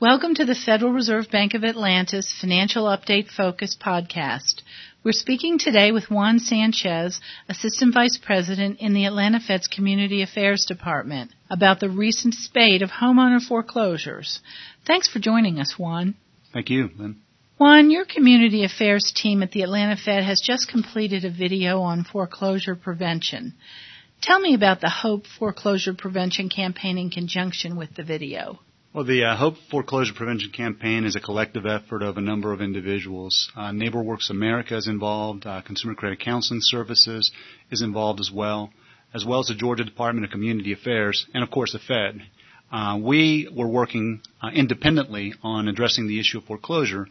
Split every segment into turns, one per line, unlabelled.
Welcome to the Federal Reserve Bank of Atlanta's Financial Update Focus podcast. We're speaking today with Juan Sanchez, Assistant Vice President in the Atlanta Fed's Community Affairs Department, about the recent spate of homeowner foreclosures. Thanks for joining us, Juan.
Thank you, Lynn.
Juan, your community affairs team at the Atlanta Fed has just completed a video on foreclosure prevention. Tell me about the HOPE foreclosure prevention campaign in conjunction with the video.
Well, the uh, Hope Foreclosure Prevention Campaign is a collective effort of a number of individuals. Uh, NeighborWorks America is involved, uh, Consumer Credit Counseling Services is involved as well, as well as the Georgia Department of Community Affairs, and of course the Fed. Uh, we were working uh, independently on addressing the issue of foreclosure,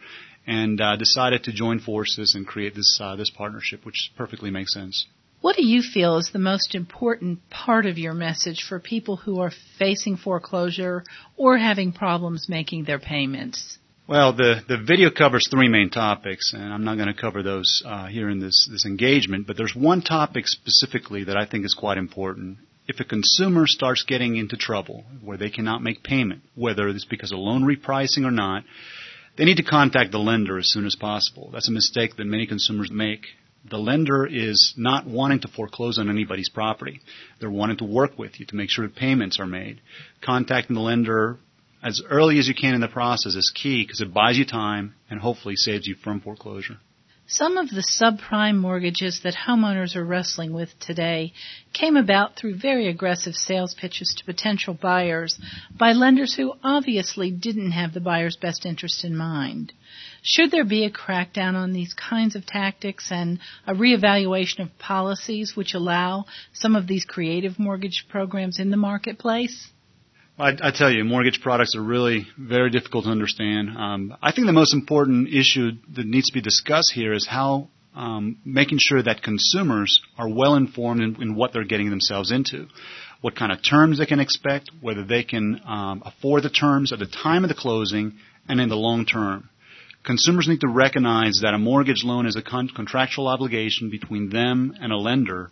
and uh, decided to join forces and create this this partnership, which perfectly makes sense.
What do you feel is the most important part of your message for people who are facing foreclosure or having problems making their payments?
Well, the, the video covers three main topics, and I'm not going to cover those uh, here in this, this engagement, but there's one topic specifically that I think is quite important. If a consumer starts getting into trouble where they cannot make payment, whether it's because of loan repricing or not, they need to contact the lender as soon as possible. That's a mistake that many consumers make the lender is not wanting to foreclose on anybody's property. They're wanting to work with you to make sure that payments are made. Contacting the lender as early as you can in the process is key because it buys you time and hopefully saves you from foreclosure.
Some of the subprime mortgages that homeowners are wrestling with today came about through very aggressive sales pitches to potential buyers by lenders who obviously didn't have the buyer's best interest in mind. Should there be a crackdown on these kinds of tactics and a reevaluation of policies which allow some of these creative mortgage programs in the marketplace?
I, I tell you, mortgage products are really very difficult to understand. Um, I think the most important issue that needs to be discussed here is how um, making sure that consumers are well informed in, in, what they're getting themselves into, what kind of terms they can expect, whether they can um, afford the terms at the time of the closing and in the long term. Consumers need to recognize that a mortgage loan is a con- contractual obligation between them and a lender,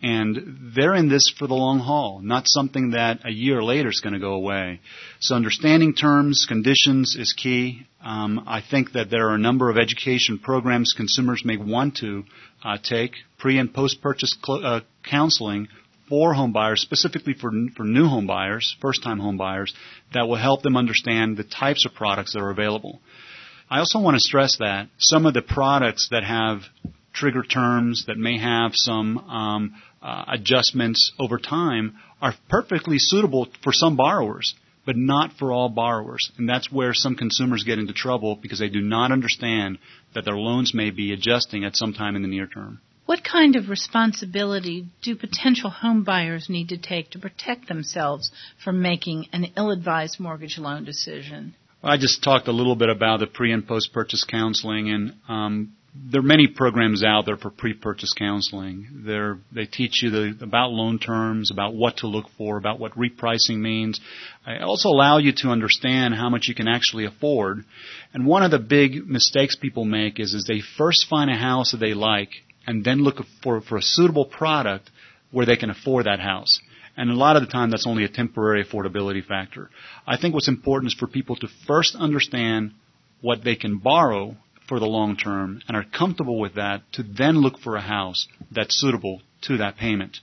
and they're in this for the long haul, not something that a year later is going to go away. So understanding terms, conditions is key. Um, I think that there are a number of education programs consumers may want to uh, take, pre and post purchase cl- uh, counseling for home buyers, specifically for, for new home buyers, first time home buyers, that will help them understand the types of products that are available. I also want to stress that some of the products that have trigger terms that may have some um, uh, adjustments over time are perfectly suitable for some borrowers, but not for all borrowers. And that's where some consumers get into trouble because they do not understand that their loans may be adjusting at some time in the near term.
What kind of responsibility do potential home buyers need to take to protect themselves from making an ill advised mortgage loan decision?
I just talked a little bit about the pre and post purchase counseling, and um, there are many programs out there for pre-purchase counseling. They're, they teach you the, about loan terms, about what to look for, about what repricing means. They also allow you to understand how much you can actually afford. And one of the big mistakes people make is, is they first find a house that they like and then look for, for a suitable product where they can afford that house. And a lot of the time that's only a temporary affordability factor. I think what's important is for people to first understand what they can borrow for the long term and are comfortable with that to then look for a house that's suitable to that payment.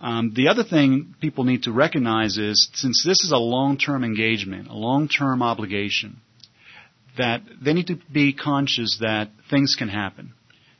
Um, the other thing people need to recognize is since this is a long-term engagement, a long-term obligation, that they need to be conscious that things can happen.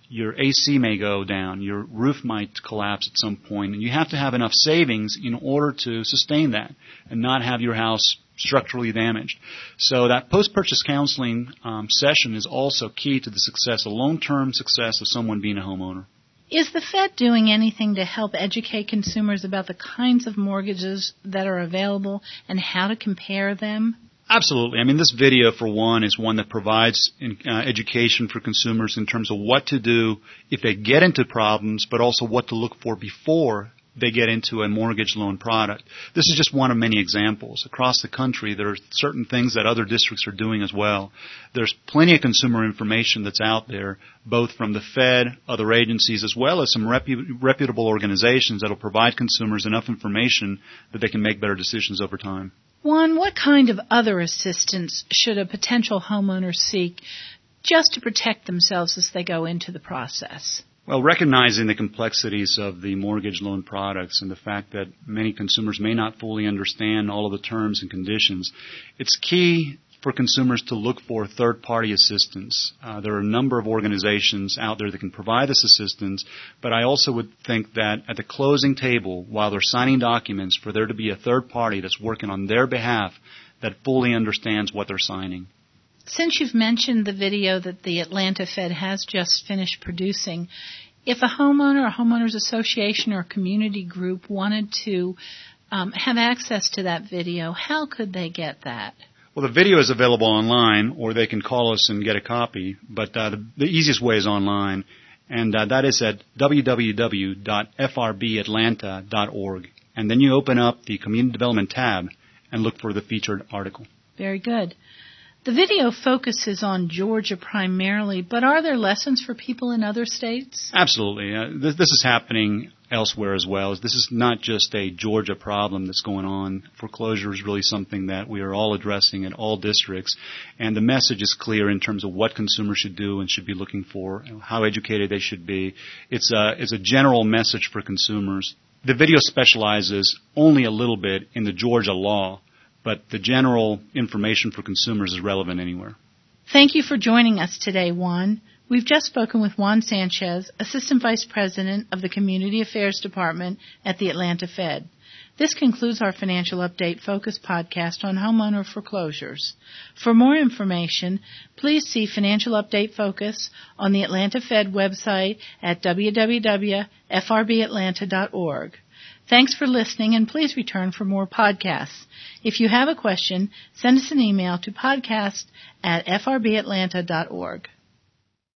Your AC may go down, your roof might collapse at some point, and you have to have enough savings in order to sustain that and not have your house structurally damaged. So that post-purchase counseling um, session is also key to the success, the long-term success of someone being a homeowner.
Is the Fed doing anything to help educate consumers about the kinds of mortgages that are available and how to compare them?
Absolutely. I mean, this video, for one, is one that provides uh, education for consumers in terms of what to do if they get into problems, but also what to look for before they get into a mortgage loan product. This is just one of many examples. Across the country, there are certain things that other districts are doing as well. There's plenty of consumer information that's out there, both from the Fed, other agencies, as well as some repu- reputable organizations that will provide consumers enough information that they can make better decisions over time.
Juan, what kind of other assistance should a potential homeowner seek just to protect themselves as they go into the process?
Well, recognizing the complexities of the mortgage loan products and the fact that many consumers may not fully understand all of the terms and conditions, it's key for consumers to look for third party assistance. Uh, there are a number of organizations out there that can provide this assistance, but I also would think that at the closing table, while they're signing documents, for there to be a third party that's working on their behalf that fully understands what they're signing.
Since you've mentioned the video that the Atlanta Fed has just finished producing, if a homeowner, a homeowners association, or a community group wanted to um, have access to that video, how could they get that?
Well, the video is available online, or they can call us and get a copy. But uh, the, the, easiest way is online, and uh, that is at www.frbatlanta.org. And then you open up the Community Development tab and look for the featured article.
Very good. The video focuses on Georgia primarily, but are there lessons for people in other states?
Absolutely. Uh, this, this, is happening elsewhere as well. This is not just a Georgia problem that's going on. Foreclosure is really something that we are all addressing in all districts, and the message is clear in terms of what consumers should do and should be looking for, how educated they should be. It's a, it's a general message for consumers. The video specializes only a little bit in the Georgia law but the general information for consumers is relevant anywhere.
Thank you for joining us today, Juan. We've just spoken with Juan Sanchez, Assistant Vice President of the Community Affairs Department at the Atlanta Fed. This concludes our Financial Update Focus podcast on homeowner foreclosures. For more information, please see Financial Update Focus on the Atlanta Fed website at www.frbatlanta.org. Thanks for listening and please return for more podcasts. If you have a question, send us an email to podcast at frbatlanta.org.